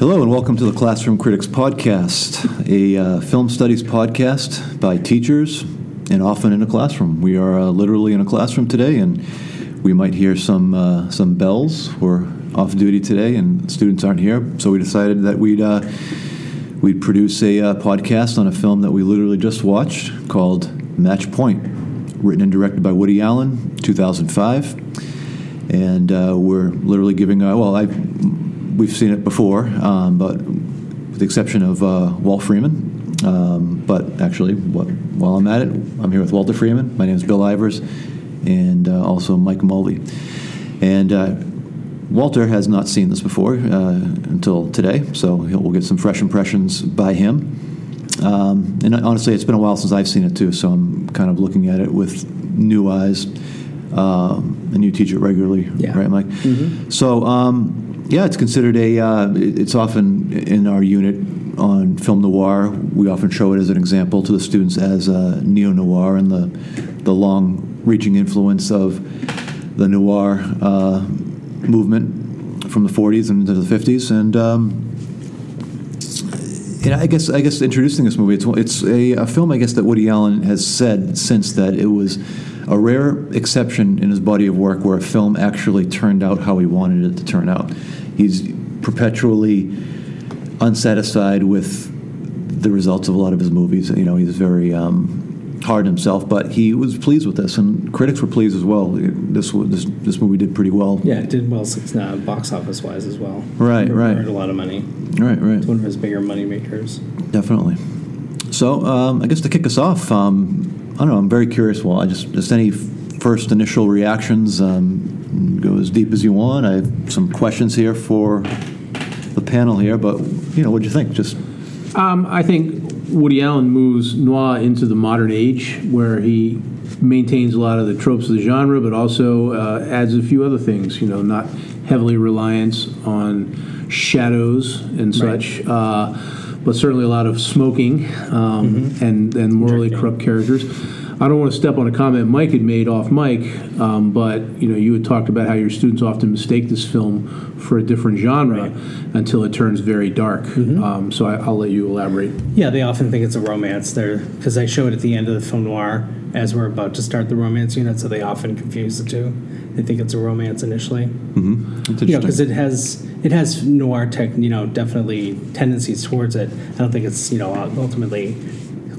Hello, and welcome to the Classroom Critics Podcast, a uh, film studies podcast by teachers and often in a classroom. We are uh, literally in a classroom today, and we might hear some uh, some bells. We're off duty today, and students aren't here, so we decided that we'd uh, we'd produce a uh, podcast on a film that we literally just watched called Match Point, written and directed by Woody Allen, 2005, and uh, we're literally giving. Well, I we've seen it before, um, but with the exception of uh, Walt Freeman. Um, but actually, what, while I'm at it, I'm here with Walter Freeman. My name is Bill Ivers, and uh, also Mike Mulvey. And uh, Walter has not seen this before uh, until today, so we'll get some fresh impressions by him. Um, and honestly, it's been a while since I've seen it too, so I'm kind of looking at it with new eyes. Um, and you teach it regularly, Yeah. right, Mike? So, um, yeah, it's considered a. Uh, it's often in our unit on film noir. We often show it as an example to the students as uh, neo noir and the the long-reaching influence of the noir uh, movement from the 40s and into the 50s, and. Um, and I guess I guess introducing this movie, it's it's a, a film I guess that Woody Allen has said since that it was a rare exception in his body of work where a film actually turned out how he wanted it to turn out. He's perpetually unsatisfied with the results of a lot of his movies. You know, he's very um, hard on himself, but he was pleased with this, and critics were pleased as well. This this this movie did pretty well. Yeah, it did well uh, box office wise as well. Right, It right. Earned a lot of money. Right, right. It's one of his bigger money makers. Definitely. So, um, I guess to kick us off, um, don't know. I'm very curious. Well, I just just any first initial reactions. Um, go as deep as you want. I have some questions here for the panel here, but you know, what do you think? Just Um, I think Woody Allen moves noir into the modern age, where he maintains a lot of the tropes of the genre, but also uh, adds a few other things. You know, not heavily reliance on shadows and Right. such, uh, but certainly a lot of smoking um, and and morally corrupt characters. I don't want to step on a comment Mike had made off mic, um, but you know, you had talked about how your students often mistake this film for a different genre Right. until it turns very dark. Um, so I, I'll let you elaborate. Yeah, they often think it's a romance there because I show it at the end of the film noir as we're about to start the romance unit, so they often confuse the two. They think it's a romance initially. Mm-hmm. it's You know, because it has it has noir tech, you know, definitely tendencies towards it. I don't think it's you know uh, ultimately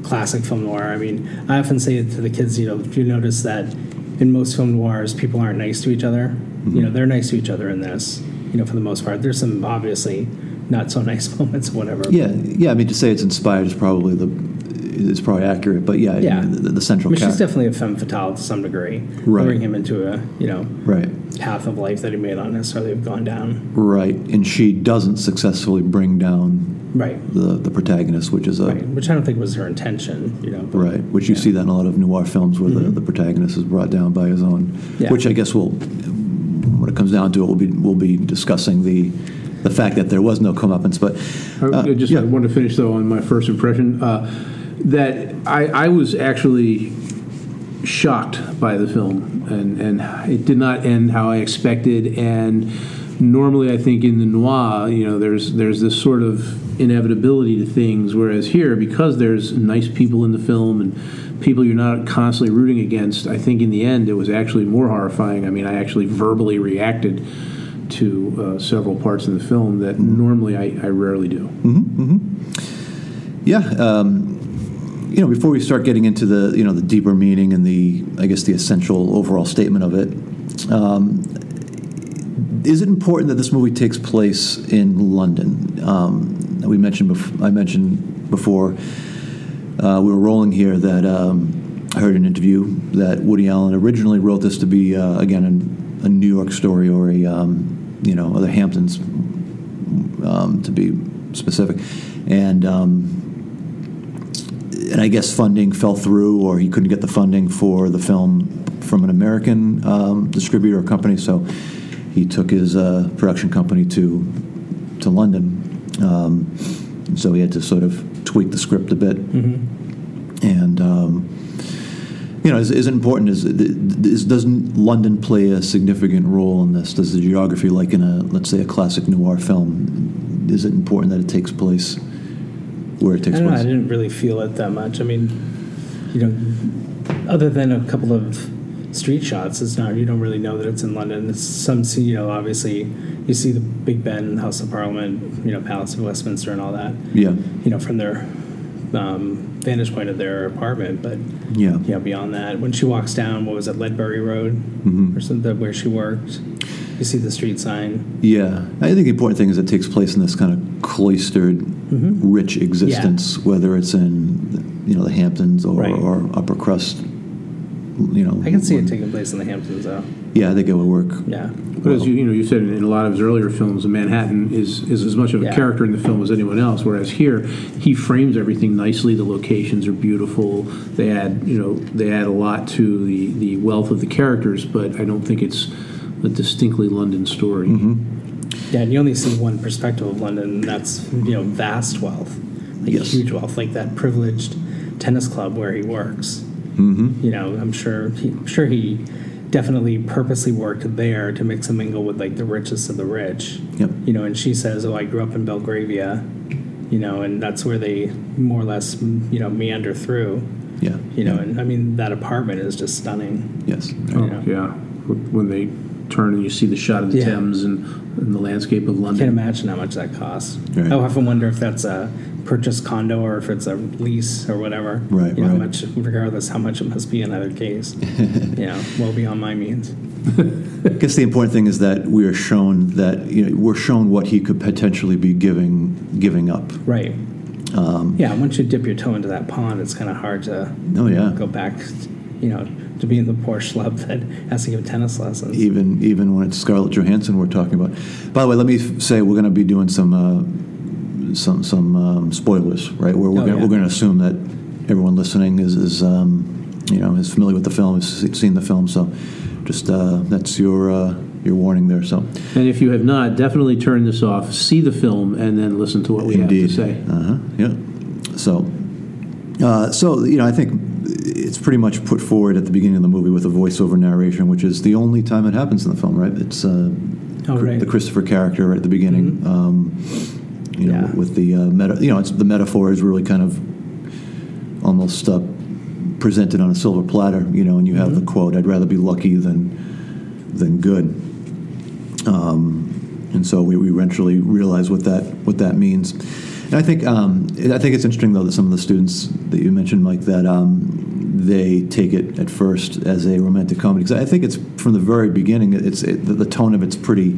classic film noir. I mean, I often say to the kids, you know, if you notice that in most film noirs, people aren't nice to each other. You mm-hmm. know, they're nice to each other in this. You know, for the most part, there's some obviously not so nice moments, whatever. yeah, yeah. I mean, to say it's inspired is probably the is probably accurate, but yeah, Yeah. the, the I central mean, she's definitely a femme fatale to some degree, Right. luring him into a you know Right. path of life that he may not necessarily have gone down. Right, and she doesn't successfully bring down Right. the the protagonist, which is a Right. Which I don't think was her intention. You know. but- Right, which you Yeah. see that in a lot of noir films where the, the protagonist is brought down by his own. Mm-hmm. Yeah. Which I guess will, when it comes down to it, we'll be we'll be discussing the the fact that there was no comeuppance. But uh, I just yeah. wanted to finish though on my first impression uh, that I, I was actually shocked by the film and and it did not end how I expected. And normally I think in the noir you know there's there's this sort of inevitability to things whereas here because there's nice people in the film and people you're not constantly rooting against I think in the end it was actually more horrifying. I mean I actually verbally reacted to uh, several parts in the film that normally I, I rarely do. Yeah, um, you know, before we start getting into the you know the deeper meaning and the I guess the essential overall statement of it, um, is it important that this movie takes place in London? Um, we mentioned bef- I mentioned before uh, we were rolling here that um, I heard an interview that Woody Allen originally wrote this to be uh, again a, a New York story or a um, you know or the Hamptons um, to be specific, and um, and I guess funding fell through, or he couldn't get the funding for the film from an American um, distributor or company, so he took his uh, production company to to London. Um, so he had to sort of tweak the script a bit, and um, you know, is, is it important? Is, is doesn't London play a significant role in this? Does the geography, like in a let's say a classic noir film, is it important that it takes place where it I takes don't know. I didn't really feel it that much. I mean, you know, other than a couple of street shots, it's not. You don't really know that it's in London. It's some, you know, obviously you see the Big Ben, House of Parliament, you know, Palace of Westminster, and all that. Yeah, You know, from their um, vantage point of their apartment, but yeah, yeah, beyond that, when she walks down, what was it, Ledbury Road Mhm. or something, where she worked, you see the street sign. yeah. I think the important thing is it takes place in this kind of cloistered, rich existence, whether it's in you know the Hamptons or, Right. or upper crust. You know, I can see it taking place in the Hamptons, though. Yeah, I think it would work. Yeah. But as you, you know, you said in a lot of his earlier films, Manhattan is, is as much of a Yeah. character in the film as anyone else. Whereas here, he frames everything nicely. The locations are beautiful. They add, you know, they add a lot to the, the wealth of the characters. But I don't think it's a distinctly London story. Yeah, and you only see one perspective of London, and that's you know vast wealth, like Yes. huge wealth, like that privileged tennis club where he works. Mm-hmm. You know, I'm sure he, I'm sure he definitely purposely worked there to mix and mingle with like the richest of the rich. Yep. You know, and she says, "Oh, I grew up in Belgravia," you know, and that's where they more or less you know meander through. Yeah. You know, and I mean that apartment is just stunning. Yes. Oh, Yeah. yeah. When they turn and you see the shot of the Yeah. Thames and, and the landscape of London. Can't imagine how much that costs. Right. I often wonder if that's a purchased condo or if it's a lease or whatever. Right, You know, right. how much, regardless how much it must be in either case. you know, well beyond my means. I guess the important thing is that we are shown that you know we're shown what he could potentially be giving giving up. Right. Um, Yeah. Once you dip your toe into that pond, it's kind of hard to oh yeah. go back. You know, to being the poor schlub that has to give tennis lessons. Even even when it's Scarlett Johansson we're talking about. By the way, let me f- say we're going to be doing some uh, some some um, spoilers, right? Where we're Oh, gonna, yeah. we're going to assume that everyone listening is is um, you know is familiar with the film, has seen the film. So just uh, that's your uh, your warning there. So And if you have not, definitely turn this off, see the film, and then listen to what we Indeed. have to say. Uh huh. Yeah. So, uh, so you know, I think it's pretty much put forward at the beginning of the movie with a voiceover narration, which is the only time it happens in the film, right? It's uh, Oh, right. the Christopher character right at the beginning. Um, you know, Yeah. with the uh, meta, you know, it's the metaphor is really kind of almost uh, presented on a silver platter, you know, and you have the quote, "I'd rather be lucky than than good." Um, and so we, we eventually realize what that what that means. And I think um, I think it's interesting though that some of the students that you mentioned, Mike, that um, they take it at first as a romantic comedy because I think it's from the very beginning. It's it, the, tone of it's pretty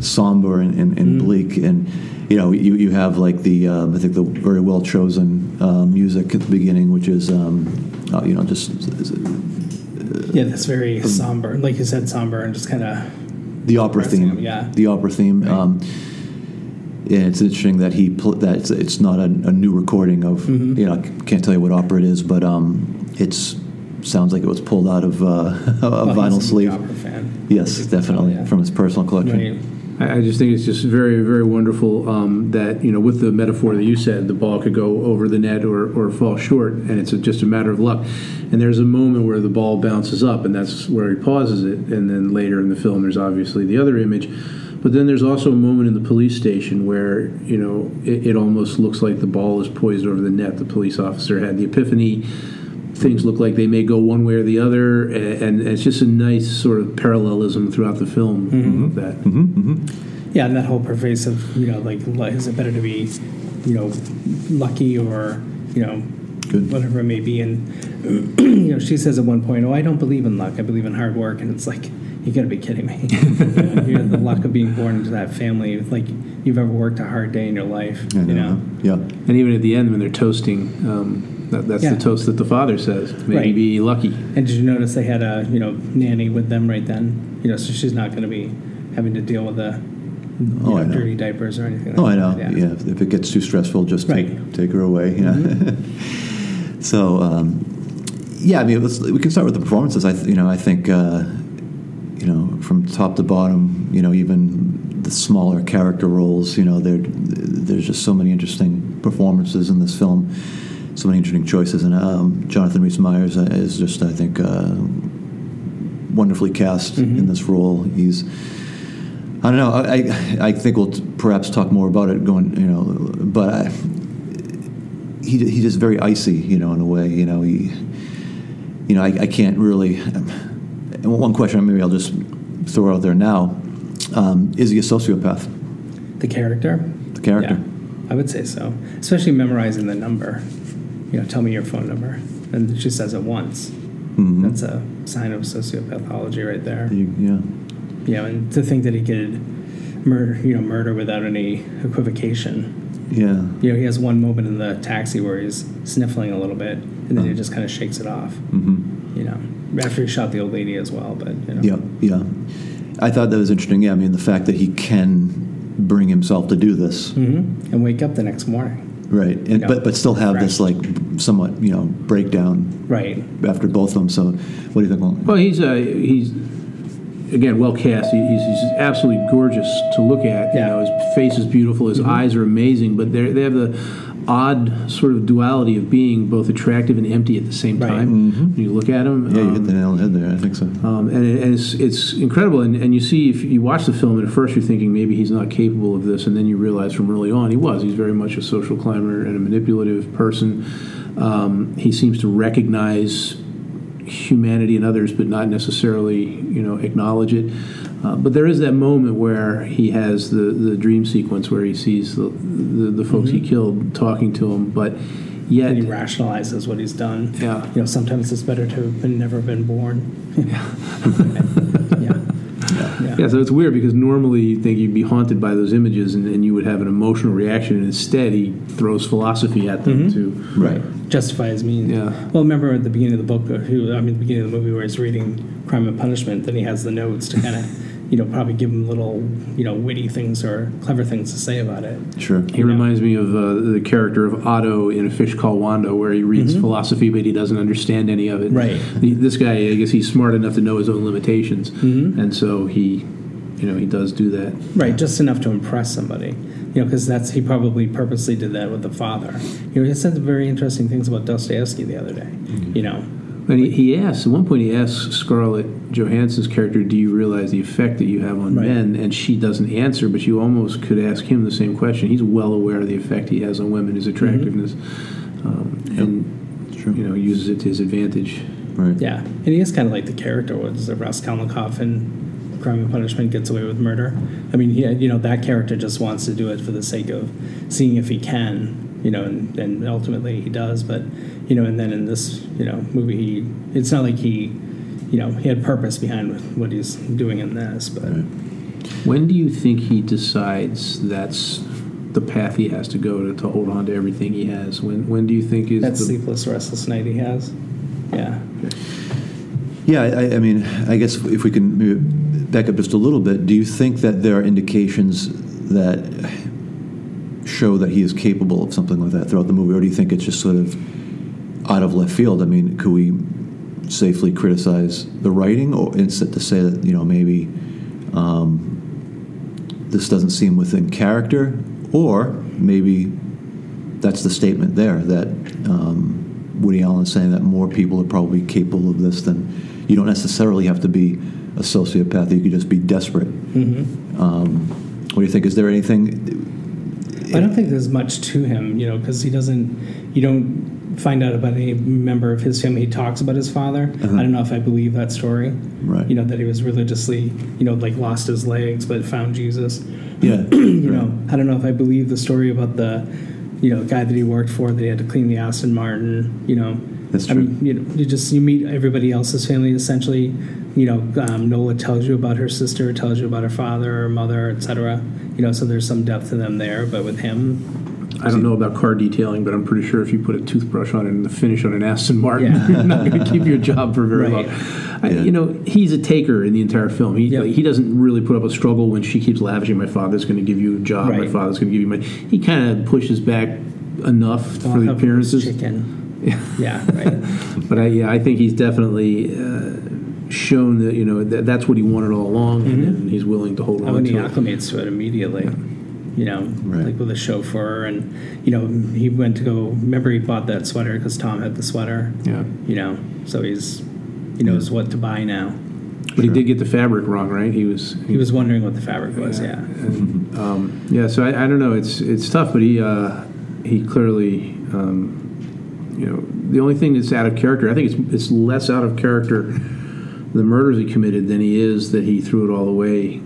somber and, and, and bleak, and you know you, you have like the uh, I think the very well chosen uh, music at the beginning, which is um, uh, you know just yeah, that's very somber. Like you said, somber and just kind of. the opera theme. yeah. the opera theme. Um, yeah, it's interesting that he pl- that it's, it's not a, a new recording of Mm-hmm. you know I can't tell you what opera it is, but um, it's sounds like it was pulled out of uh, a Well, vinyl he's a sleeve. opera fan. Yes, definitely yeah. from his personal collection. Right. I I just think it's just very, very wonderful um, that you know, with the metaphor that you said, the ball could go over the net or, or fall short, and it's a, just a matter of luck. And there's a moment where the ball bounces up, and that's where he pauses it. And then later in the film, there's obviously the other image. But then there's also a moment in the police station where you know it, it almost looks like the ball is poised over the net. The police officer had the epiphany. Things look like they may go one way or the other, a- and it's just a nice sort of parallelism throughout the film. Mm-hmm. Of mm-hmm. that. Mm-hmm. Yeah, and that whole pervasive, you know, like, is it better to be, you know, lucky or, you know, Good. whatever it may be. And, you know, she says at one point, oh, I don't believe in luck. I believe in hard work. And it's like, you got to be kidding me. you know, the luck of being born into that family, like you've ever worked a hard day in your life, I you know. know? Yeah. And even at the end, when they're toasting, um, that, that's Yeah. the toast that the father says. Maybe Right. be lucky. And did you notice they had a, you know, nanny with them right then? You know, so she's not going to be having to deal with the Oh, know, I know. dirty diapers or anything Oh, like I know. that. Yeah. If, if it gets too stressful, just Right. Mm-hmm. take, take her away. Yeah. so, um, yeah. I mean, let's, we can start with the performances. I, th- you know, I think, uh, you know, from top to bottom, you know, even the smaller character roles, you know, there, there's just so many interesting performances in this film. So many interesting choices, and um, Jonathan Rhys Meyers uh, is just, I think, uh, wonderfully cast Mm-hmm. in this role. He's I don't know. I, I, I think we'll t- perhaps talk more about it going, you know, but I, he, he's just very icy, you know, in a way. You know, he, you know, I, I can't really. And one question, maybe I'll just throw out there now: um, Is he a sociopath? The character. The character. Yeah, I would say so. Especially memorizing the number. You know, tell me your phone number, and she says it once. Mhm. That's a sign of sociopathology right there. You- yeah. Know, and to think that he could murder, you know, murder without any equivocation. Yeah. You know, he has one moment in the taxi where he's sniffling a little bit, and then he just kind of shakes it off. hmm You know, after he shot the old lady as well. But you know, Yeah. Yeah. I thought that was interesting. Yeah. I mean, the fact that he can bring himself to do this, hmm and wake up the next morning. right? And, Yeah. but but still have this like somewhat you know breakdown Right. after both of them. So, what do you think? Well, Well, he's uh, he's again well cast. He, he's, he's absolutely gorgeous to look at. Yeah. You know, his face is beautiful. His eyes are amazing. But they they have the odd sort of duality of being both attractive and empty at the same Right. time. When you look at him, yeah, you um, hit the nail on the head there. I think so. um, and, it, and it's, it's incredible. And, and you see, if you watch the film, and at first you're thinking maybe he's not capable of this, and then you realize from early on he was. He's very much a social climber and a manipulative person. Um, he seems to recognize humanity in others, but not necessarily, you know, acknowledge it. Uh, but there is that moment where he has the, the dream sequence where he sees the, the, the folks he killed talking to him, but yet And he rationalizes what he's done. Yeah. You know, sometimes it's better to have been, never been born. yeah. Yeah. Yeah, so it's weird because normally you think you'd be haunted by those images and, and you would have an emotional reaction, and instead he throws philosophy at them to. Right. Justify his means. Yeah. Well, remember at the beginning of the book, uh, who I mean, the beginning of the movie where he's reading Crime and Punishment, then he has the notes to kind of, you know, probably give him little, you know, witty things or clever things to say about it. Sure. He reminds me of uh, the character of Otto in A Fish Called Wanda, where he reads philosophy but he doesn't understand any of it. Right. The, this guy, I guess he's smart enough to know his own limitations, and so he, you know, he does do that. Right, just enough to impress somebody. You know, because that's he probably purposely did that with the father. You know, he said some very interesting things about Dostoevsky the other day. You know, And he, he asks, at one point, he asks Scarlett Johansson's character, Do you realize the effect that you have on Right. men? And she doesn't answer, but you almost could ask him the same question. He's well aware of the effect he has on women, his attractiveness, um, and true. you know, uses it to his advantage. Right. yeah, and he is kind of like the character was Raskolnikov in Crime and Punishment gets away with murder. I mean, he, you know, that character just wants to do it for the sake of seeing if he can. You know, and, and ultimately he does. But you know, and then in this, you know, movie, he it's not like he, you know, he had purpose behind what he's doing in this. But When do you think he decides that's the path he has to go to, to hold on to everything he has? When when do you think is that the, sleepless, restless night he has. Yeah. Yeah, I, I mean, I guess if we can back up just a little bit, do you think that there are indications that show that he is capable of something like that throughout the movie, or do you think it's just sort of out of left field? I mean, could we safely criticize the writing, or instead to say that you know maybe um, this doesn't seem within character, or maybe that's the statement there that um, Woody Allen is saying that more people are probably capable of this than you don't necessarily have to be a sociopath. You could just be desperate. Mm-hmm. Um, what do you think? Is there anything? I don't think there's much to him, you know, because he doesn't. You don't find out about any member of his family. He talks about his father. I don't know if I believe that story. Right. You know that he was religiously, you know, like lost his legs but found Jesus. Yeah. You know, I don't know if I believe the story about the, you know, guy that he worked for that he had to clean the Aston Martin. You know, That's true. I mean, you know, you just you meet everybody else's family essentially. You know, um, Nola tells you about her sister, tells you about her father, her mother, etc. You know, so there's some depth to them there. But with him, I don't know about car detailing, but I'm pretty sure if you put a toothbrush on it and the finish on an Aston Martin, Yeah. you're not going to keep your job for very Right. long. I, Yeah. You know, he's a taker in the entire film. He Yep. like, he doesn't really put up a struggle when she keeps lavishing. My father's going to give you a job. My father's going to give you money. He kind of pushes back enough I'll for the appearances. chicken. Yeah, right. But I, yeah, I think he's definitely uh, shown that you know that that's what he wanted all along, and, and he's willing to hold I on mean, he to it. acclimates to it immediately. You know, Right. like with a chauffeur, and you know, he went to go. Remember, he bought that sweater because Tom had the sweater. Yeah. You know, so he's he knows what to buy now. But he did get the fabric wrong, right? He was He was wondering what the fabric was. Yeah. And, um, yeah, so I, I don't know. It's it's tough, but he uh, he clearly, um, you know, the only thing that's out of character. I think it's it's less out of character the murders he committed than he is that he threw it all away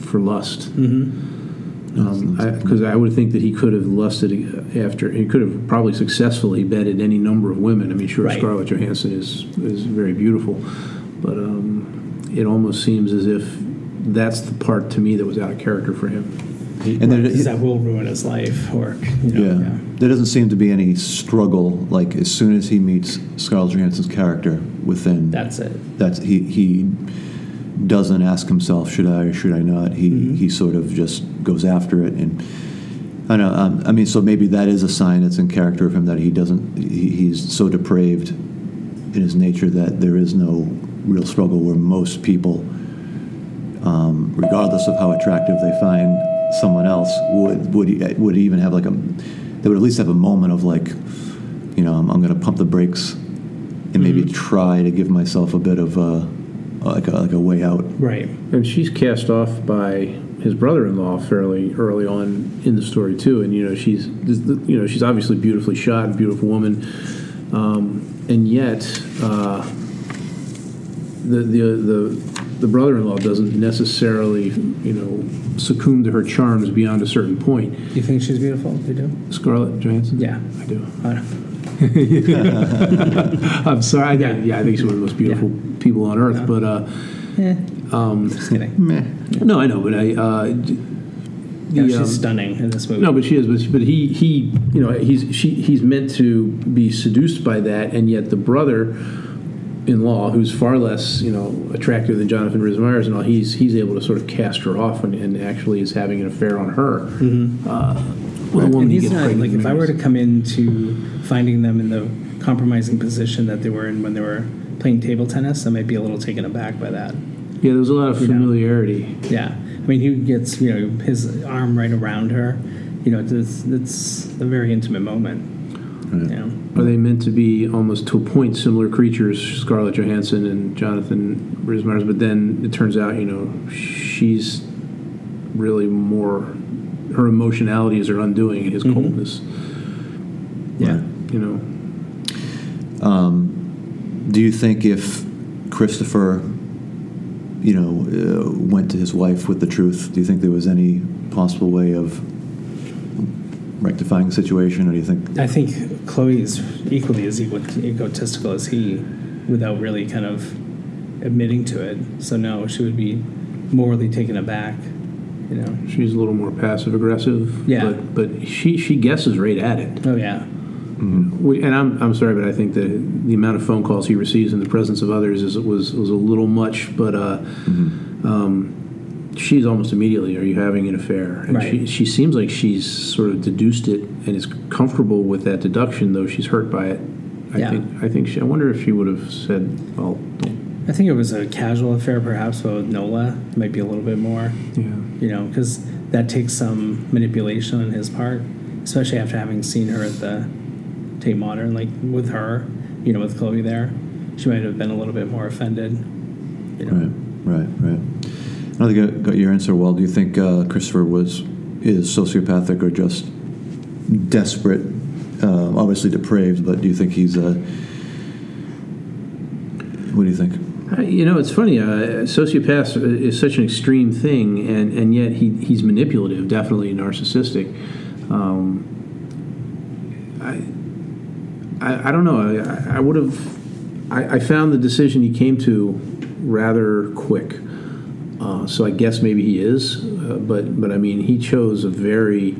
for lust. Mm-hmm. Because I, would think that he could have lusted after. He could have probably successfully bedded any number of women. I mean, sure, Right. Scarlett Johansson is is very beautiful, but um, it almost seems as if that's the part to me that was out of character for him. And there, that will ruin his life. Or you know, yeah, there doesn't seem to be any struggle. Like as soon as he meets Scarlett Johansson's character, within That's it. that's he he doesn't ask himself should I or should I not. He Mm-hmm. he sort of just goes after it and. I know. Um, I mean, so maybe that is a sign that's in character of him that he doesn't. He, he's so depraved in his nature that there is no real struggle. Where most people, um, regardless of how attractive they find someone else, would would would even have like a. They would at least have a moment of like, you know, I'm, I'm going to pump the brakes and maybe Mm-hmm. try to give myself a bit of a like a, like a way out. Right. And she's cast off by his brother-in-law fairly early on in the story too. And you know, she's you know she's obviously beautifully shot, beautiful woman, um, and yet uh, the the the the brother-in-law doesn't necessarily you know succumb to her charms beyond a certain point. Do you think she's beautiful? You do? Scarlett Johansson. Yeah. I do. Uh, I'm sorry. I, Yeah. yeah. I think she's one of the most beautiful people on earth. But uh, eh, just kidding. no, I know. But I. Uh, d- Yeah, she's um, stunning in this movie. No, but she is. But, but he, he, you know, he's she, he's meant to be seduced by that, and yet the brother-in-law, who's far less, you know, attractive than Jonathan Rhys Meyers and all, he's he's able to sort of cast her off and, and actually is having an affair on her. Uh, with a woman and he's not like if I were to come into finding them in the compromising position that they were in when they were playing table tennis, I might be a little taken aback by that. yeah, there's a lot of you know. familiarity. Yeah, I mean, he gets you know his arm right around her. You know, it's, it's a very intimate moment. Right. You know, Are they meant to be almost to a point similar creatures, Scarlett Johansson and Jonathan Rhys Meyers? But then it turns out, you know, she's really more. Her emotionalities are undoing and his Mhm. coldness. yeah. You know, Do you think if Christopher, you know, uh, went to his wife with the truth, do you think there was any possible way of rectifying the situation, or do you think? I think Chloe's equally as egotistical as he, without really kind of admitting to it. So no, she would be morally taken aback. You know. she's a little more passive aggressive. Yeah. But, but she she guesses right at it. Oh yeah. We, and I'm, I'm sorry, but I think the the amount of phone calls he receives in the presence of others is was was a little much. But uh, um, she's almost immediately, "Are you having an affair?" And Right. she she seems like she's sort of deduced it and is comfortable with that deduction, though she's hurt by it. I Yeah. think I think she. I wonder if she would have said, "Well, don't." I think it was a casual affair, perhaps, but with Nola, might be a little bit more. Yeah. You know, because that takes some manipulation on his part, especially after having seen her at the Tate Modern, like with her, you know, with Chloe there. She might have been a little bit more offended. You know. Right, right, right. I think I got your answer well. Do you think uh, Christopher was is sociopathic or just desperate? Uh, obviously depraved, but do you think he's a? What do you think? Uh, You know, it's funny. Uh, sociopath is such an extreme thing, and, and yet he, he's manipulative, definitely narcissistic. Um, I, I, I don't know. I, I would have. I, I found the decision he came to rather quick. Uh, so I guess maybe he is, uh, but but I mean he chose a very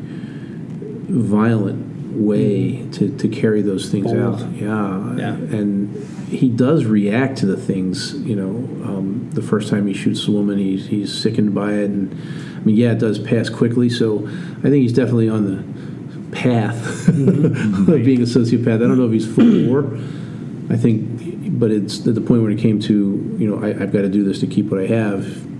violent way to, to carry those things Bold. out. Yeah, Yeah. and he does react to the things. You know, um, the first time he shoots a woman, he's he's sickened by it, and I mean, yeah, it does pass quickly. So I think he's definitely on the path of being a sociopath. I don't know if he's full bore. I think, but it's at the point when it came to you know I, I've got to do this to keep what I have.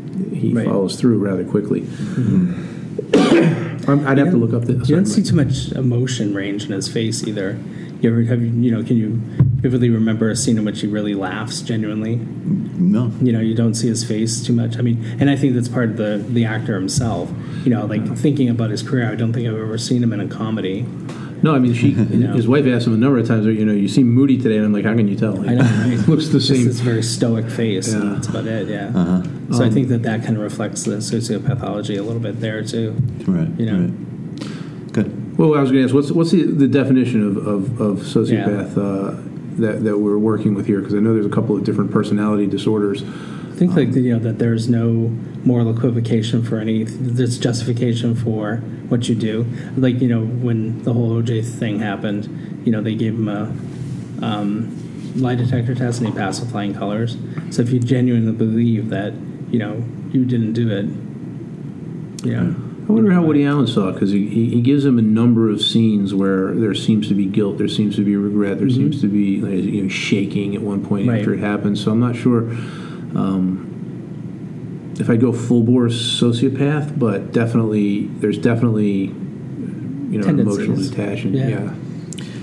He Right. follows through rather quickly. Mm-hmm. I'm, I'd have to look up the. You don't see too much emotion range in his face either. You ever have you you know? Can you vividly remember a scene in which he really laughs genuinely. No. You know, you don't see his face too much. I mean, and I think that's part of the the actor himself. You know, like thinking about his career, I don't think I've ever seen him in a comedy. No, I mean, she, know. his wife asked him a number of times, you know, you seem moody today. And I'm like, how can you tell? I know, right? looks the Just same. this very stoic face, and Yeah. that's about it. Yeah. Uh-huh. So I Um, think that that kind of reflects the sociopathology a little bit there too. Right. You know. right. Good. Well, I was going to ask, what's what's the, the definition of, of, of sociopath uh, that, that we're working with here? Because I know there's a couple of different personality disorders. I think like you know that there's no moral equivocation for any there's justification for what you do. Like you know when the whole OJ thing happened, you know they gave him a um, lie detector test and he passed with flying colors. So if you genuinely believe that you know you didn't do it, you know. I wonder how Woody Allen saw it because he, he, gives him a number of scenes where there seems to be guilt, there seems to be regret, there seems to be you know, shaking at one point Right. after it happens. So I'm not sure um, if I go full bore sociopath, but definitely there's definitely you know an emotional Tendencies. detachment. Yeah. Yeah.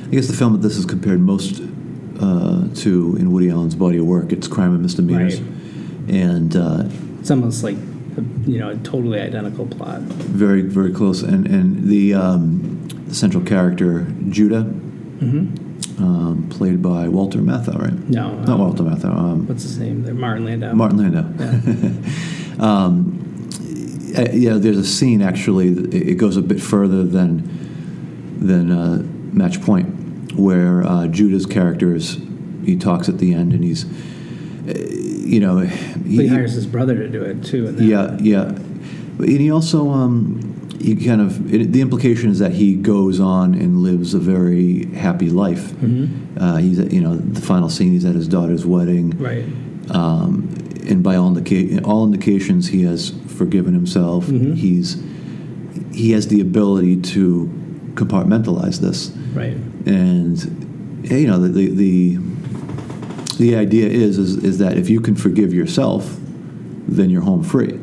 I guess the film that this is compared most uh, to in Woody Allen's body of work, it's Crime and Misdemeanors. Right. And uh, It's almost like a, you know a totally identical plot. very, very close. And, and the, um, the central character, Judah, Mm-hmm. Um, played by Walter Matthau, right? No, Not um, Walter Matthau. Um, What's his name? There, Martin Landau. Martin Landau. um, uh, yeah, there's a scene actually. It goes a bit further than than uh, Match Point, where uh, Judah's characters he talks at the end, and he's, uh, you know, he hires his brother to do it too. Yeah, yeah. And he also, um, he kind of, it, the implication is that he goes on and lives a very happy life. Mm-hmm. Uh, he's, at, you know, the final scene, he's at his daughter's wedding. Right. Um, and by all, indica- all indications, he has forgiven himself. Mhm. He's, he has the ability to compartmentalize this Right. and you know the the the, the idea is, is is that if you can forgive yourself, then you're home free.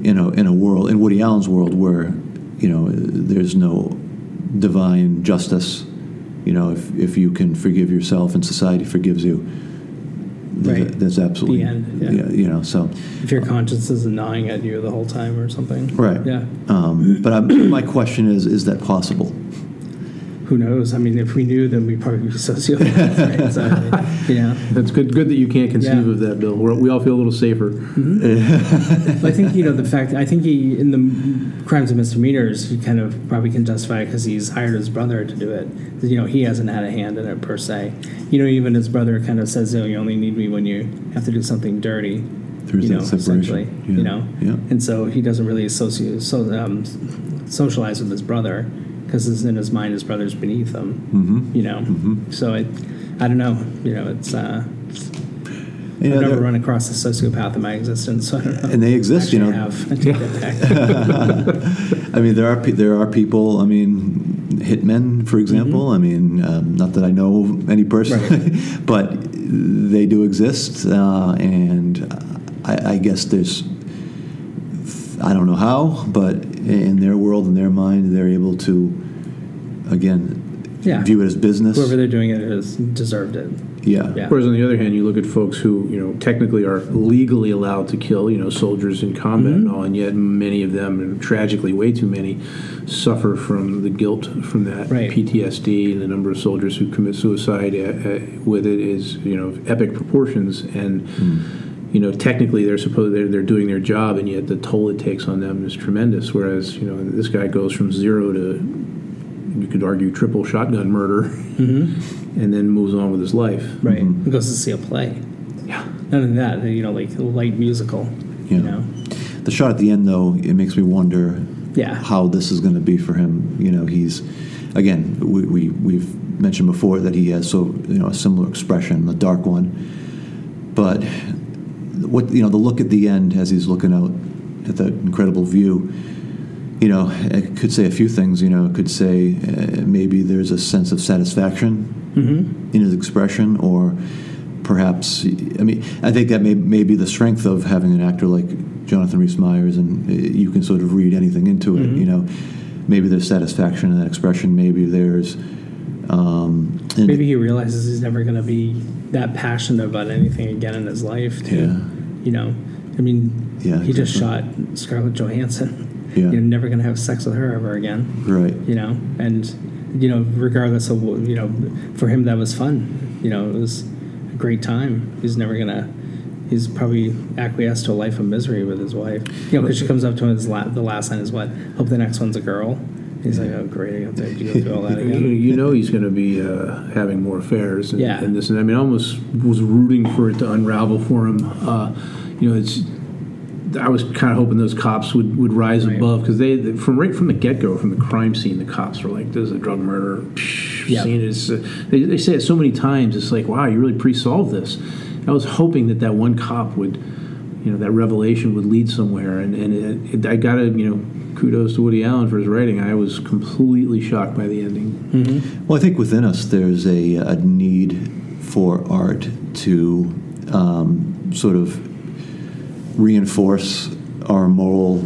You know, in a world in Woody Allen's world where you know there's no divine justice. You know, if if you can forgive yourself and society forgives you, there's, Right. there's absolutely The end, yeah. you know so If your conscience is gnawing at you the whole time or something. right Yeah. Um, but I'm, my question is, is that possible? Who knows? I mean, if we knew, then we'd probably be sociopaths, right? So, you know. That's good. Good that you can't conceive Yeah. of that, Bill. We're, we all feel a little safer. I think you know the fact. I think he in the crimes and misdemeanors, he kind of probably can justify because he's hired his brother to do it. You know, he hasn't had a hand in it per se. You know, even his brother kind of says, "Oh, you only need me when you have to do something dirty." There's you know, separation. essentially, Yeah. you know, Yeah. and so he doesn't really associate, so, um, socialize with his brother because it's in his mind, his brother's beneath him. Mm-hmm. You know, so it, I don't know. You know, it's. Uh, You know, I've never run across a sociopath in my existence, so I don't know. And they exist, you know. I have. I back. I mean, there are pe- there are people. I mean, hitmen, for example. I mean, um, not that I know any personally, but they do exist, uh, and I, I guess there's. I don't know how, but in their world, in their mind, they're able to, again, Yeah. view it as business. Whoever they're doing it has deserved it. yeah. Yeah. Whereas on the other hand, you look at folks who you know technically are legally allowed to kill, you know, soldiers in combat and all, and yet many of them, and tragically way too many, suffer from the guilt from that Right. PTSD. And the number of soldiers who commit suicide uh, uh, with it is you know epic proportions. And you know, technically they're supposed they're, they're doing their job, and yet the toll it takes on them is tremendous. Whereas you know this guy goes from zero to you could argue triple shotgun murder, mm-hmm. and then moves on with his life. Right. Mm-hmm. He goes to see a play. Yeah. Not only that, you know, like a light musical. Yeah. You know. The shot at the end, though, it makes me wonder Yeah. how this is going to be for him. You know, he's again we, we we've mentioned before that he has so you know a similar expression, the dark one. But what you know, the look at the end as he's looking out at that incredible view. You know, it could say a few things. You know, it could say uh, maybe there's a sense of satisfaction Mm-hmm. in his expression, or perhaps I mean I think that may, may be the strength of having an actor like Jonathan Rhys Meyers, and uh, you can sort of read anything into it. Mhm. You know, maybe there's satisfaction in that expression. Maybe there's Um, and Maybe he realizes he's never going to be that passionate about anything again in his life. Too. Yeah. You know, I mean, Yeah, he just shot Scarlett Johansson. Yeah. You're never going to have sex with her ever again. right. You know, and you know, regardless of what- you know, for him that was fun. You know, it was a great time. He's never gonna. He's probably acquiesced to a life of misery with his wife. You know, because she comes up to him. His la- the last line is what? Hope the next one's a girl. He's like, oh great, I have to go through all that You, again. you know he's going to be uh, having more affairs and, Yeah. and this and I mean I almost was rooting for it to unravel for him. Uh, you know, it's I was kind of hoping those cops would, would rise Right. above because they they- from right from the get go from the crime scene the cops were like this is a drug murder psh, Yeah. scene is uh, they, they say it so many times it's like wow you really pre-solved this. I was hoping that that one cop would you know that revelation would lead somewhere and and it, it, I got to you know kudos to Woody Allen for his writing. I was completely shocked by the ending. Well, I think within us there's a, a need for art to um, sort of reinforce our moral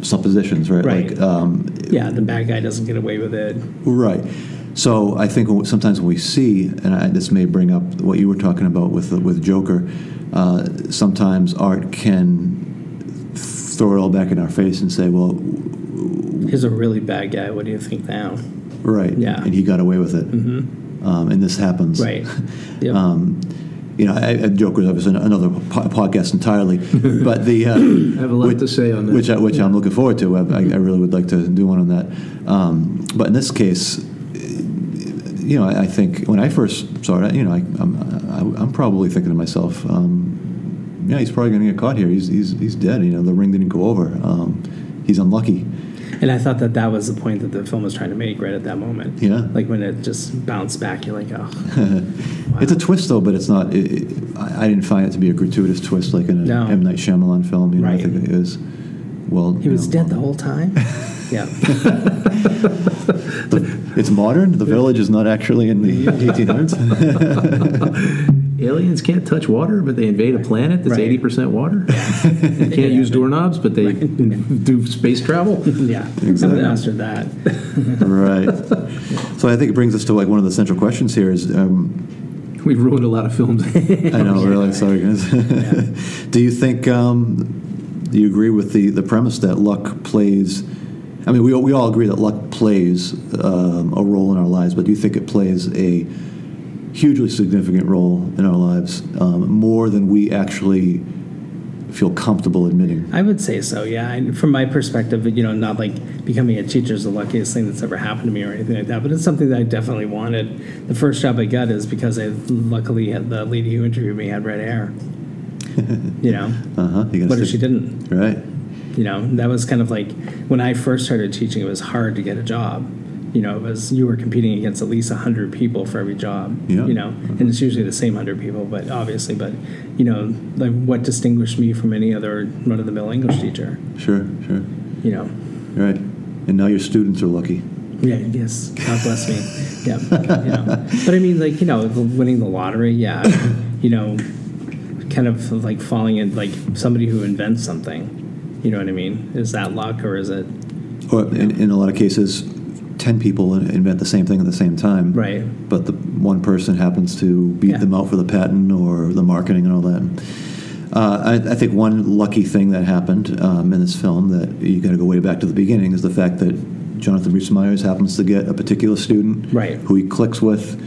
suppositions, right? Right. Like, um, Yeah, the bad guy doesn't get away with it. right. So I think sometimes when we see, and I, this may bring up what you were talking about with with Joker, uh, sometimes art can throw it all back in our face and say, well, He's a really bad guy. What do you think now? right, Yeah. and he got away with it, mm-hmm. um, and this happens, Right. Yep. Um, you know, I, I, Joker's obviously another po- podcast entirely, but the uh, I have a lot which, to say on that. which I, which I'm looking forward to. I, I I really would like to do one on that. Um, but in this case, you know, I, I think when I first saw it, you know, I, I'm I, I'm probably thinking to myself, um, yeah, he's probably going to get caught here. He's, he's he's dead. You know, the ring didn't go over. Um, he's unlucky. And I thought that that was the point that the film was trying to make right at that moment. Yeah. Like when it just bounced back, you're like, oh. It's a twist though, but it's not. It, it, I, I didn't find it to be a gratuitous twist like in a No. M Night Shyamalan film. You know, I Right. think it was. Well, He was know, dead the whole time? yeah. the- it's modern. The village is not actually in the 1800s. Aliens can't touch water, but they invade a planet that's Right. eighty percent water. they can't use doorknobs, but they do space travel. Yeah. Exactly. Something mastered that. right. So I think it brings us to like one of the central questions here is. Um, We've ruined a lot of films. I know, really. Sorry, guys. Do you think? Um, do you agree with the the premise that luck plays? I mean, we we all agree that luck plays um, a role in our lives, but do you think it plays a hugely significant role in our lives, um, more than we actually feel comfortable admitting? I would say so, yeah. And from my perspective, you know, not like becoming a teacher is the luckiest thing that's ever happened to me or anything like that, but it's something that I definitely wanted. The first job I got is because I luckily had the lady who interviewed me had red hair. you know, Uh huh. but if she didn't, Right. you know, that was kind of like when I first started teaching, it was hard to get a job. You know, it was you were competing against at least hundred people for every job. Yeah. You know, and it's usually the same hundred people, but obviously, but you know, like what distinguished me from any other run-of-the-mill English teacher. Sure. Sure. You know, Right. And now your students are lucky. yeah, yes, God bless me. Yeah, you know, but I mean, like you know, winning the lottery, yeah, you know, kind of like falling in like somebody who invents something. You know what I mean? Is that luck or is it Or in, in a lot of cases, ten people invent the same thing at the same time. right? but the one person happens to beat Yeah. them out for the patent or the marketing and all that. Uh, I, I think one lucky thing that happened um, in this film that you got to go way back to the beginning is the fact that Jonathan Rhys Meyers happens to get a particular student Right. who he clicks with,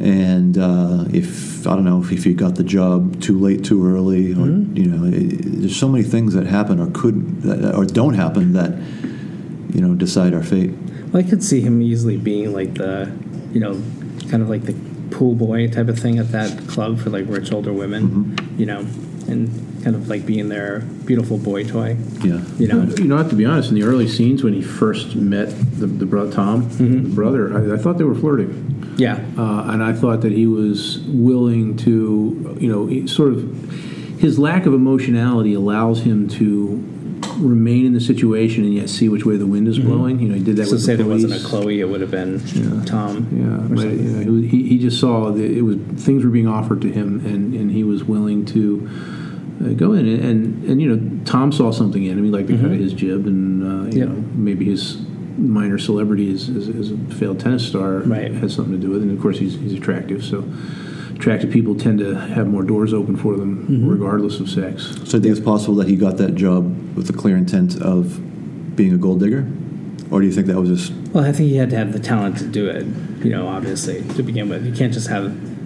and uh, if I don't know if, if you got the job too late, too early, or Mm-hmm. you know, it, there's so many things that happen or could that, or don't happen that you know decide our fate. Well, I could see him easily being like the, you know, kind of like the pool boy type of thing at that club for like rich older women, you know, and kind of like being their beautiful boy toy, Yeah. you know. You know, I have to be honest. In the early scenes when he first met the, the bro- Tom, the brother, I, I thought they were flirting. Yeah, uh, and I thought that he was willing to, you know, sort of his lack of emotionality allows him to remain in the situation and yet see which way the wind is blowing. You know, he did that so with say the there wasn't a. Chloe, it would have been Tom. Yeah, but you know, he, he, just saw that it was things were being offered to him, and, and he was willing to uh, go in. And, and and you know, Tom saw something in him. He liked the cut of his jib, and uh, you Yep. know, maybe his minor celebrity is, is, is a failed tennis star Right. has something to do with it. And of course, he's, he's attractive. So attractive people tend to have more doors open for them, Mm-hmm. regardless of sex. So, do you think it's possible that he got that job with the clear intent of being a gold digger, or do you think that was just Well, I think he had to have the talent to do it. You know, obviously to begin with, you can't just have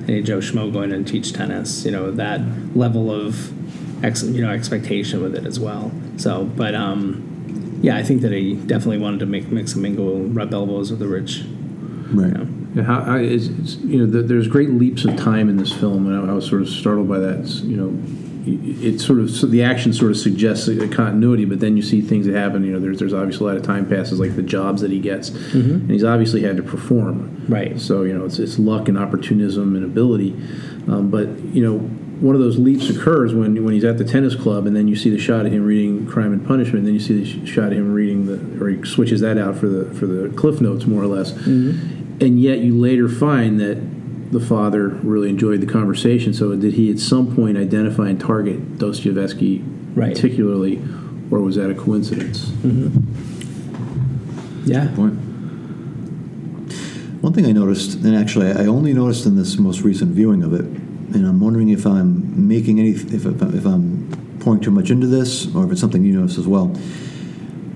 any Joe Schmo going and teach tennis. You know that level of ex, you know expectation with it as well. So, but um, yeah, I think that he definitely wanted to make mix and mingle, rub elbows with the rich. right? You know. Yeah, how, I, it's, it's, you know, th there's great leaps of time in this film, and I, I was sort of startled by that. It's, you know, it it sort of so the action sort of suggests a, a continuity, but then you see things that happen. You know, there's there's obviously a lot of time passes, like the jobs that he gets, and he's obviously had to perform. Right. So you know, it's it's luck and opportunism and ability, um, but you know. One of those leaps occurs when, when he's at the tennis club, and then you see the shot of him reading Crime and Punishment. And then you see the sh- shot of him reading the, or he switches that out for the for the Cliff Notes, more or less and yet you later find that the father really enjoyed the conversation. So did he at some point identify and target Dostoevsky Right. particularly, or was that a coincidence? Yeah. point. One thing I noticed, and actually I only noticed in this most recent viewing of it, and I'm wondering if I'm making any, if, if I'm pouring too much into this, or if it's something you noticed as well.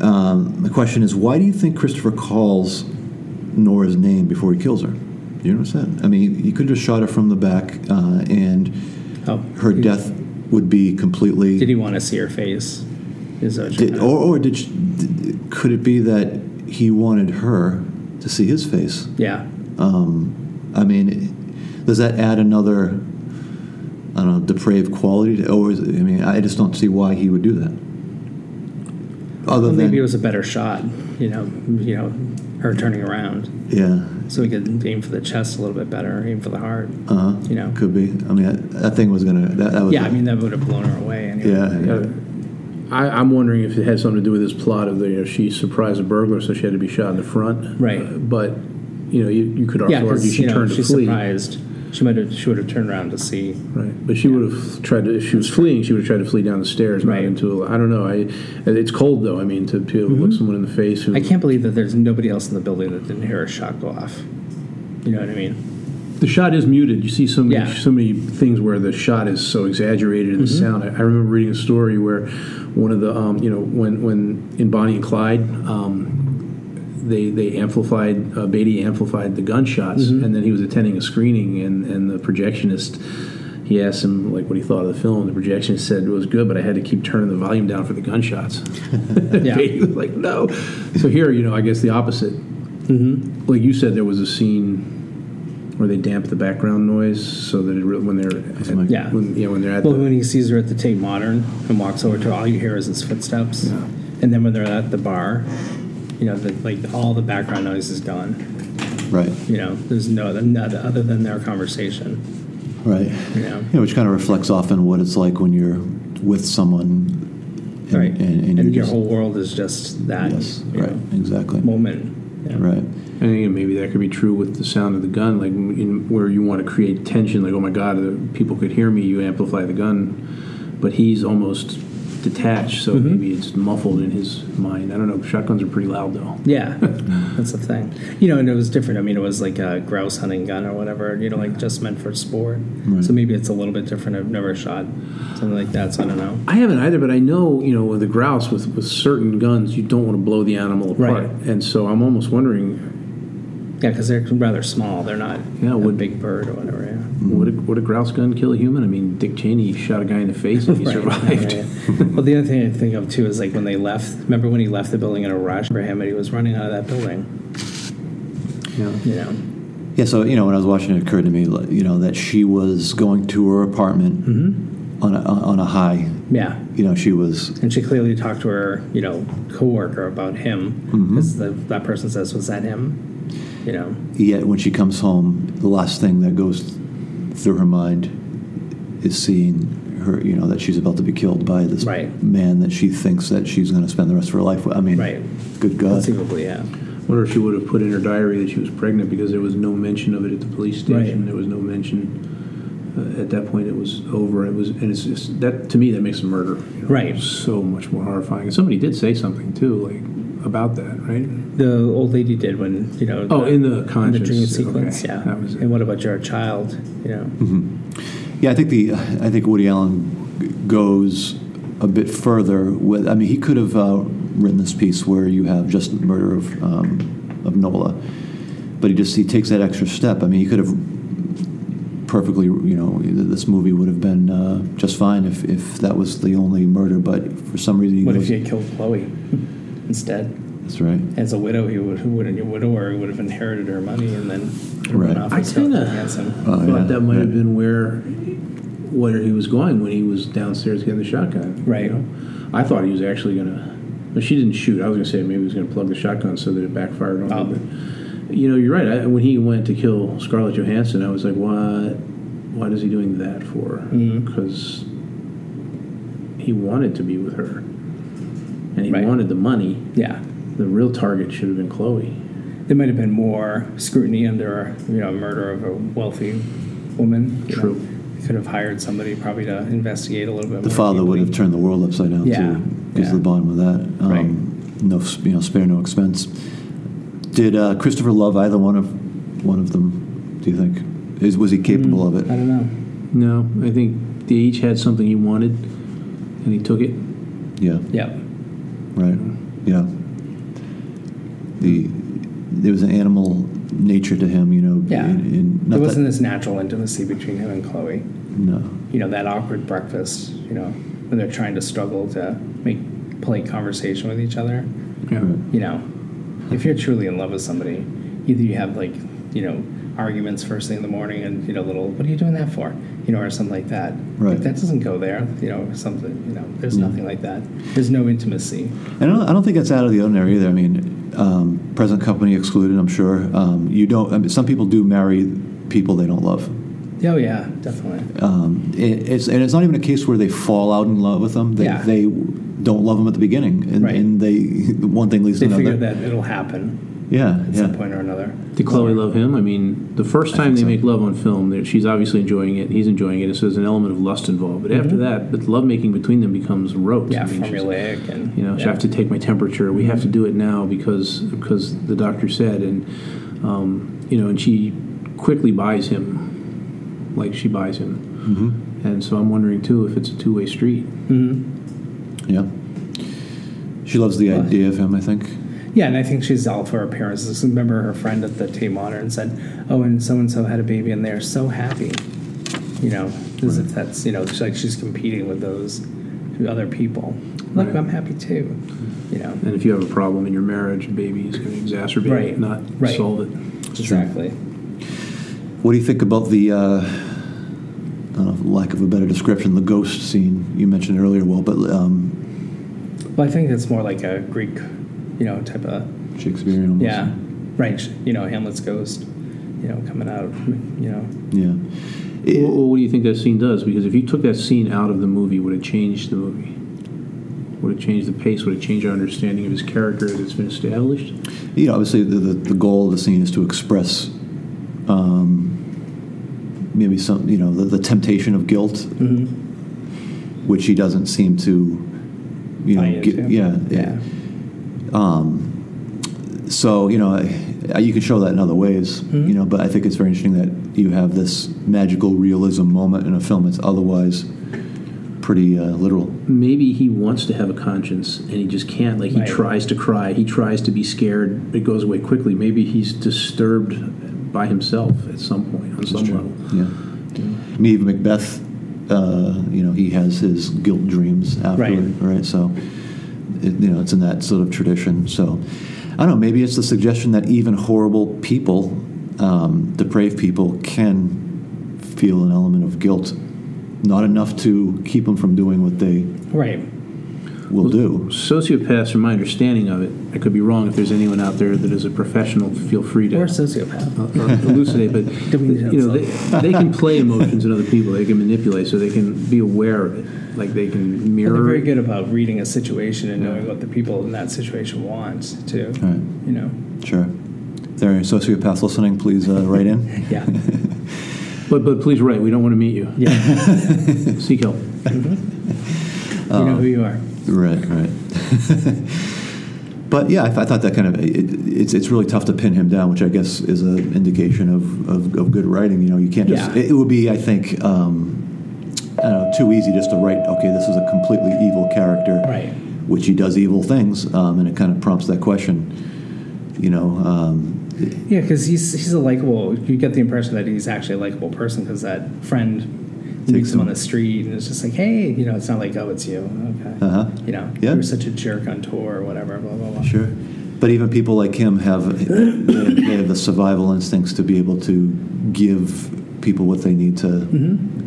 Um, the question is, why do you think Christopher calls Nola's name before he kills her? You notice that? I mean, he could have just shot her from the back, uh, and Oh, her death would be completely. Did he want to see her face? Is that Did, or, or did she, did- could it be that he wanted her to see his face? yeah. Um, I mean, does that add another, I don't know, depraved quality? To, or is I mean, I just don't see why he would do that. Other Well, than maybe it was a better shot. You know, you know, her turning around, yeah, so we could aim for the chest a little bit better, aim for the heart. uh huh, You know. could be. I mean, that, that thing was gonna. That, that was. Yeah, I mean that would have blown her away. Anyway. yeah, yeah. Uh, I, I'm wondering if it had something to do with this plot of the you know, she surprised a burglar, so she had to be shot in the front. Right. Uh, but you know, you, you could also Yeah, argue she you know, turned to she's flee. surprised. She might have. She would have turned around to see. Right, but she would have tried to. If she was fleeing, she would have tried to flee down the stairs, Right. into. A, I don't know. I. It's cold though. I mean, to be able to look someone in the face who. Mm-hmm. I can't believe that there's nobody else in the building that didn't hear a shot go off. You know what I mean? The shot is muted. You see so many, Yeah. so many things where the shot is so exaggerated in the Mm-hmm. sound. I, I remember reading a story where one of the, um, you know, when when in Bonnie and Clyde, um, they they amplified uh, Beatty amplified the gunshots, Mm-hmm. and then he was attending a screening, and and the projectionist. He asked him like what he thought of the film. The projectionist said it was good, but I had to keep turning the volume down for the gunshots. Yeah. Beatty was like, no. So here, you know, I guess the opposite. Mm-hmm. Like you said, there was a scene where they damp the background noise so that it, re- when they're at, Yeah. when, yeah when they're at Well, the, when he sees her at the Tate Modern and walks over to her, all you hear is his footsteps. Yeah. And then when they're at the bar, you know, the, like all the background noise is gone. right, You know, there's no other, not other than their conversation. right. You know, You know, which kind of reflects often what it's like when you're with someone, and, right? and, and, And, you're your just, whole world is just that. yes, you right, know, exactly, moment. you know. right. and again, maybe that could be true with the sound of the gun, like in, where you want to create tension, like oh my god, the people could hear me. You amplify the gun, but he's almost detached, so Mm-hmm. maybe it's muffled in his mind. I don't know. Shotguns are pretty loud though. Yeah, that's the thing. You know, and it was different. I mean, it was like a grouse hunting gun or whatever. You know, like just meant for sport. Right. So maybe it's a little bit different. I've never shot something like that, so I don't know. I haven't either, but I know you know with the grouse with with certain guns, you don't want to blow the animal apart, Right. and so I'm almost wondering Yeah, because they're rather small. They're not Yeah, a would- big bird or whatever. Yeah. Would a, would a grouse gun kill a human? I mean, Dick Cheney shot a guy in the face and he Right, survived. yeah, yeah. well, the other thing I think of too is like when they left. Remember when he left the building in a rush for him, and he was running out of that building. Yeah. You know. Yeah, so you know, when I was watching, it occurred to me, you know, that she was going to her apartment mm-hmm. on a on a high. Yeah. You know, she was And she clearly talked to her, you know, coworker about him, mm-hmm. because that person says, "Was that him?" You know. yet when she comes home, the last thing that goes through her mind is seeing her, you know, that she's about to be killed by this Right. man that she thinks that she's going to spend the rest of her life with. I mean, Right. good God. Conceivably, yeah. wonder if she would have put in her diary that she was pregnant because there was no mention of it at the police station. Right. There was no mention. Uh, at that point, it was over. It was, and it's just that to me that makes a murder you know, Right. so much more horrifying. And somebody did say something too, like about that, right? The old lady did when you know. Oh, in the in the conscious. dream okay, sequence, yeah. that was. And what about your child? You know, Yeah, I think the I think Woody Allen g- goes a bit further with. I mean, he could have uh, written this piece where you have just the murder of um, of Nola, but he just he takes that extra step. I mean, he could have perfectly, you know, this movie would have been uh, just fine if if that was the only murder. But for some reason, he what if he had killed Chloe instead? That's right. As a widow, he would who wouldn't, a widower he would have inherited her money and then Right. run off I with Scarlett kinda- Johansson. Oh, thought yeah, that might have been where where he was going when he was downstairs getting the shotgun. Right. You know? I thought he was actually gonna. But she didn't shoot. I was gonna say maybe he was gonna plug the shotgun so that it backfired on Oh. him. But you know, you're right. I, when he went to kill Scarlett Johansson, I was like, what? What is he doing that for? Mm-hmm. Because he wanted to be with her, and he Right. wanted the money. Yeah, The real target should have been Chloe. there might have been more scrutiny under you know murder of a wealthy woman. True. know. Could have hired somebody probably to investigate a little bit. The more father would have turned the world upside down Yeah, too, because yeah. of the bottom of that. Um, Right. No, you know, spare no expense. Did uh, Christopher love either one of one of them? Do you think? Is was he capable of it? I don't know. No, I think they each had something he wanted, and he took it. Yeah. Yep. Right. Yeah. The there was an animal nature to him, you know. Yeah. In, in, There wasn't that, this natural intimacy between him and Chloe. no. You know that awkward breakfast. You know when they're trying to struggle to make polite conversation with each other. Yeah. Right. you know, if you're truly in love with somebody, either you have like, you know, arguments first thing in the morning and, you know, little, what are you doing that for? You know, or something like that. Right. Like, that doesn't go there, you know, something, you know, there's Yeah. nothing like that. There's no intimacy. And I don't, I don't think that's out of the ordinary either. I mean, um, present company excluded. I'm sure. Um, you don't. I mean, some people do marry people they don't love. Oh, yeah, definitely. Um, it, it's and it's not even a case where they fall out in love with them. They, Yeah. they don't love them at the beginning, and, Right. and they one thing leads They to figure another. that it'll happen yeah, at yeah. some point or another. Did Chloe love him? I mean, the first time they so. make love on film, she's obviously enjoying it. He's enjoying it. So there's an element of lust involved. But after that, the lovemaking between them becomes rote. Mm-hmm. Yeah, I mean, formulaic and, You know, she yeah. have to take my temperature. We have to do it now because because the doctor said, and um, you know, and she quickly buys him, like she buys him. hmm And so I'm wondering too if it's a two way street. Mhm. Yeah. She loves the idea of him. I think. Yeah, and I think she's all for appearances. Remember her friend at the Tate Modern said, "Oh, and so and so had a baby, and they're so happy." You know, as if that's you know, it's like she's competing with those other people. Look, Right. I'm happy too. You know, And if you have a problem in your marriage, baby is going to exacerbate Right. it, not Right. solve it. exactly. What do you think about the? Uh, I don't know, lack of a better description, the ghost scene you mentioned earlier. Well, but um, Well, I think it's more like a Greek, you know, type of Shakespearean. Almost. yeah, right. You know, Hamlet's ghost. You know, coming out. You know, Yeah. It- Well, well, what do you think that scene does? Because if you took that scene out of the movie, would it change the movie? Would it change the pace? Would it change our understanding of his character as it's been established? you know, obviously the, the, the goal of the scene is to express um, maybe some, you know, the, the temptation of guilt, mm-hmm. which he doesn't seem to, you know, Buy into. get, yeah, yeah, Um, so you know, I- you can show that in other ways, Mhm. you know. But I think it's very interesting that you have this magical realism moment in a film that's otherwise pretty uh, literal. Maybe he wants to have a conscience and he just can't. Like he Right. tries to cry, he tries to be scared, it goes away quickly. Maybe he's disturbed by himself at some point on some level. Yeah. I mean, even Macbeth, uh, you know, he has his guilt dreams afterward, right? So, it, you know, it's in that sort of tradition. So, I don't know. Maybe it's the suggestion that even horrible people, um, depraved people, can feel an element of guilt, not enough to keep them from doing what they right. will do. Sociopaths, from my understanding of it, I could be wrong. If there's anyone out there that is a professional, feel free to Or sociopath. uh, uh, elucidate. But Don't mean to you know, they, they can play emotions in other people. They can manipulate, so they can be aware of it. Like they can But mirror. they're very good about reading a situation and knowing what the people in that situation want too. All right. You know. Sure. If there are any sociopaths listening, please uh, write in. Yeah. But but please write. We don't want to meet you. Yeah. Seek help. you know who you are. Right, right. But yeah, I, th- I thought that kind of it, it's it's really tough to pin him down, which I guess is an indication of, of, of good writing. You know, you can't just. Yeah. It, it would be, I think, um, I don't know, too easy just to write. Okay, this is a completely evil character, Right. Which he does evil things, um, and it kind of prompts that question. You know, um, Yeah, because he's he's a likable. You get the impression that he's actually a likable person because that friend meets him on the street and it's just like, hey, you know, it's not like oh, it's you. Okay. Uh-huh. You know, Yeah. you were such a jerk on tour or whatever. Blah blah blah. Sure. But even people like him have they they have the survival instincts to be able to give people what they need to Mm-hmm.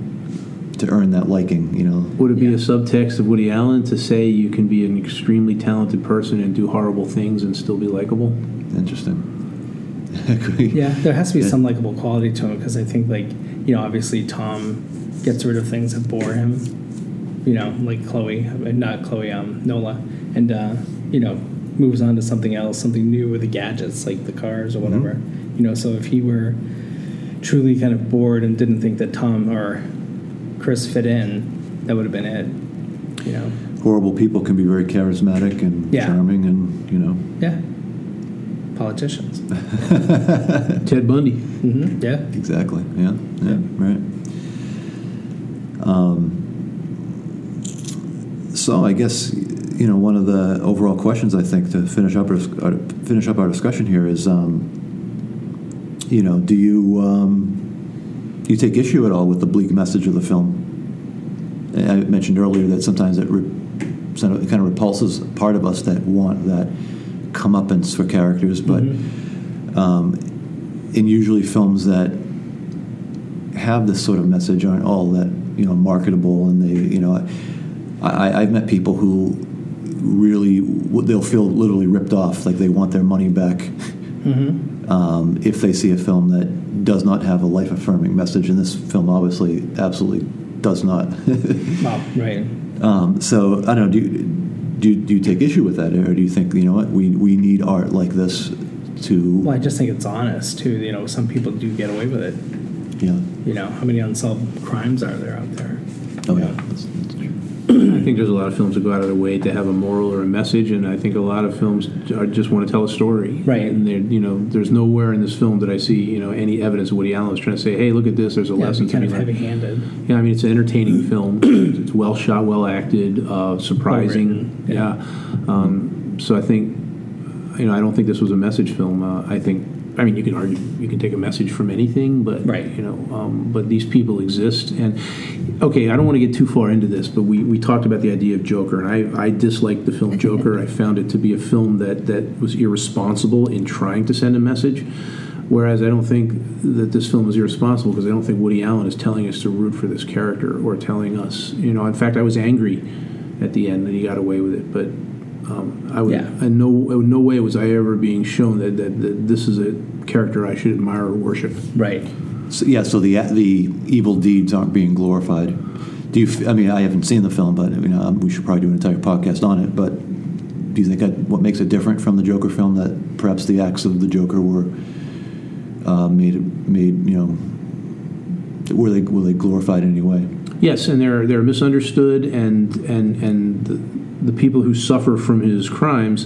To earn that liking. You know. Would it be Yeah. a subtext of Woody Allen to say you can be an extremely talented person and do horrible things and still be likable? Interesting. Could. Yeah, there has to be Yeah. some likable quality to him because I think like you know obviously Tom gets rid of things that bore him. You know, like Chloe, uh, not Chloe, um, Nola, and uh, you know moves on to something else, something new with the gadgets like the cars or whatever. You know, so if he were truly kind of bored and didn't think that Tom or Chris fit in, that would have been it. You know, Horrible people can be very charismatic and Yeah. charming, and you know. yeah, politicians. Ted Bundy. hmm Yeah, Exactly. Yeah. Yeah. Right. Um, so I guess you know one of the overall questions I think to finish up our, uh, finish up our discussion here is, um, you know, do you um, do you take issue at all with the bleak message of the film? I mentioned earlier that sometimes it, re- sort of- it kind of repulses part of us that want that comeuppance for characters, but um, in usually films that have this sort of message aren't all that you know marketable, and they you know I, I, I've met people who really they'll feel literally ripped off, like they want their money back um, if they see a film that does not have a life affirming message, and this film obviously absolutely does not. well, right. um, so I don't know. Do you, do, do you take issue with that, or do you think you know what we we need art like this to Well, I just think it's honest too. You know, some people do get away with it. yeah You know, how many unsolved crimes are there out there? oh yeah that's, that's. I think there's a lot of films that go out of their way to have a moral or a message, and I think a lot of films are, just want to tell a story. Right. And they're, you know, there's nowhere in this film that I see, you know, any evidence of Woody Allen is trying to say, "Hey, look at this. There's a Yeah, lesson kind be of learned." heavy-handed. Yeah, I mean, it's an entertaining film. It's well shot, well acted, uh, surprising. Well yeah. written, Um, so I think, you know, I don't think this was a message film. Uh, I think, I mean, you can argue, you can take a message from anything, but Right. you know, um, but these people exist. And okay, I don't want to get too far into this, but we, we talked about the idea of Joker, and I, I disliked the film Joker. I found it to be a film that that was irresponsible in trying to send a message. Whereas I don't think that this film is irresponsible because I don't think Woody Allen is telling us to root for this character or telling us, you know. In fact, I was angry at the end that he got away with it, but um, I would, Yeah. in no, in no way was I ever being shown that, that, that this is a character I should admire or worship. Right. So, yeah, so the the evil deeds aren't being glorified. Do you? I mean, I haven't seen the film, but you know, um, we should probably do an entire podcast on it. But do you think that what makes it different from the Joker film that perhaps the acts of the Joker were uh, made made you know were they were they glorified in any way? Yes, and they're they're misunderstood, and and and the, the people who suffer from his crimes,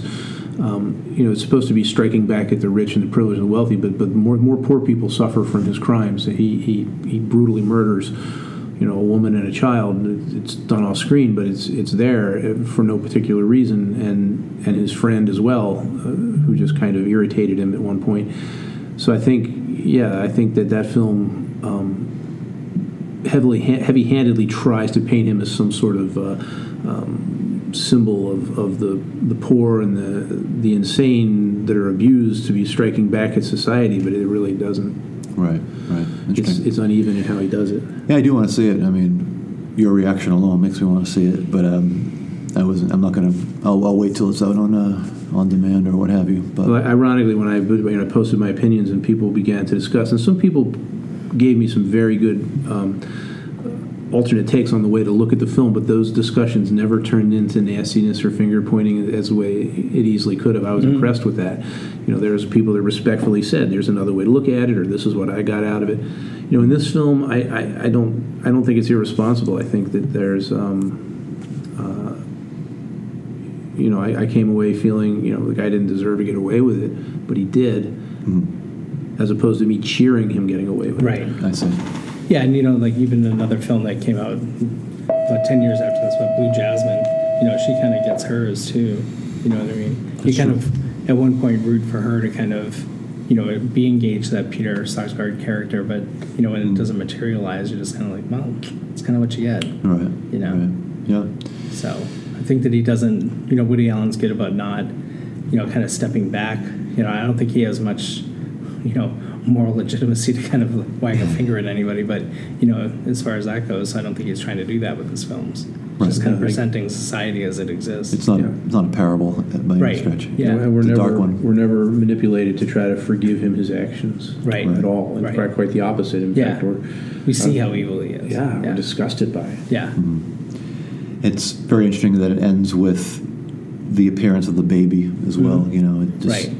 um, you know, it's supposed to be striking back at the rich and the privileged and the wealthy, but but more more poor people suffer from his crimes. He he he brutally murders, you know, a woman and a child. It's done off screen, but it's it's there for no particular reason, and and his friend as well, uh, who just kind of irritated him at one point. So I think, yeah, I think that that film. Um, heavily heavy-handedly tries to paint him as some sort of uh, um, symbol of, of the the poor and the the insane that are abused to be striking back at society, but it really doesn't. Right, right. It's, it's uneven in how he does it. yeah, I do want to see it. I mean, your reaction alone makes me want to see it, but um, I wasn't. I'm not going to. I'll, I'll wait till it's out on uh, on demand or what have you. But Well, ironically, when I you know, posted my opinions and people began to discuss, and some people gave me some very good um, alternate takes on the way to look at the film, but those discussions never turned into nastiness or finger pointing as the way it easily could have. I was impressed with that. You know, there's people that respectfully said, "There's another way to look at it," or "This is what I got out of it." You know, in this film, I, I, I don't I don't think it's irresponsible. I think that there's um, uh, you know, I, I came away feeling, you know, the guy didn't deserve to get away with it, but he did, as opposed to me cheering him getting away with Right. it. Right. I see. Yeah, and you know, like even another film that came out about ten years after this one, Blue Jasmine. You know, she kind of gets hers too. You know what I mean? you kind of at one point root for her to kind of, you know, be engaged to that Peter Sarsgaard character, but you know when it doesn't materialize, you're just kind of like, well, it's kind of what you get. Right. You know. Right. Yeah. So I think that he doesn't. You know, Woody Allen's good about not, you know, kind of stepping back. You know, I don't think he has much, you know, moral legitimacy to kind of wag a finger at anybody. But you know, as far as that goes, I don't think he's trying to do that with his films. Just kind of presenting society as it exists. It's not. Yeah. It's not a parable by Right. any stretch. Yeah. And we're It's a never dark one. we're never manipulated to try to forgive him his actions Right. at all. In Right. fact, quite the opposite. In Yeah. fact, we're we see how evil he is. yeah, yeah, we're disgusted by it. yeah. It's very interesting that it ends with the appearance of the baby as well. Mhm. You know, it just, Right.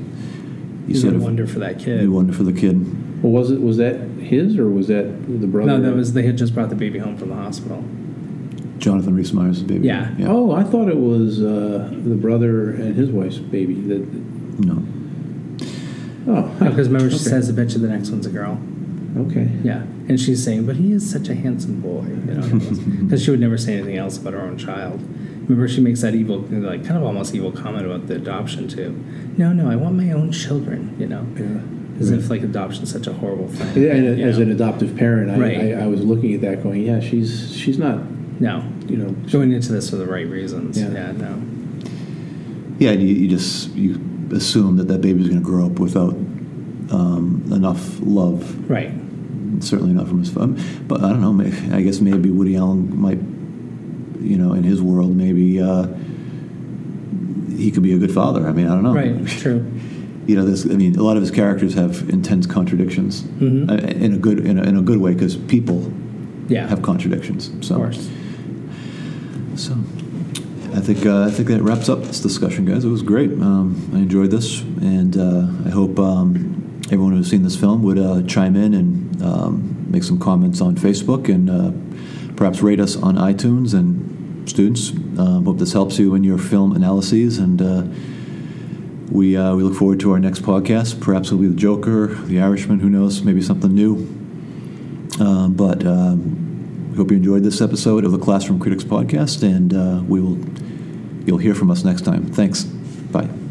You You sort of wonder for that kid. you wonder for the kid. Well, was it was that his or was that the brother? No, that was they had just brought the baby home from the hospital. Jonathan Rhys Meyers' baby. Yeah. Oh, I thought it was uh, the brother and his wife's baby. That No. oh, Because remember, she okay. says, "I bet you the next one's a girl." okay. Yeah, and she's saying, "But he is such a handsome boy," you know, because she would never say anything else about her own child. Remember, she makes that evil, like kind of almost evil comment about the adoption too. No, no, I want my own children. You know, Yeah. as if like adoption's such a horrible thing. Yeah, and as know? an adoptive parent, I, Right. I, I was looking at that, going, "Yeah, she's she's not, no, you know, going into this for the right reasons. Yeah. Yeah, no, Yeah, and you, you just you assume that that baby's going to grow up without um, enough love. right, Certainly not from his father. But I don't know. Maybe, I guess maybe Woody Allen might, you know, in his world, maybe uh, he could be a good father. I mean, I don't know. right, true. You know, this. I mean, a lot of his characters have intense contradictions Mhm. uh, in a good in a, in a good way because people Yeah, have contradictions. So, of course. So, I think uh, I think that wraps up this discussion, guys. It was great. Um, I enjoyed this, and uh, I hope um, everyone who's seen this film would uh, chime in and um, make some comments on Facebook and uh, perhaps rate us on iTunes. And students, um, hope this helps you in your film analyses. And uh, we uh, we look forward to our next podcast. Perhaps it'll be the Joker, the Irishman. Who knows? Maybe something new. Um, but um, we hope you enjoyed this episode of the Classroom Critics Podcast, and uh, we will you'll hear from us next time. Thanks. Bye.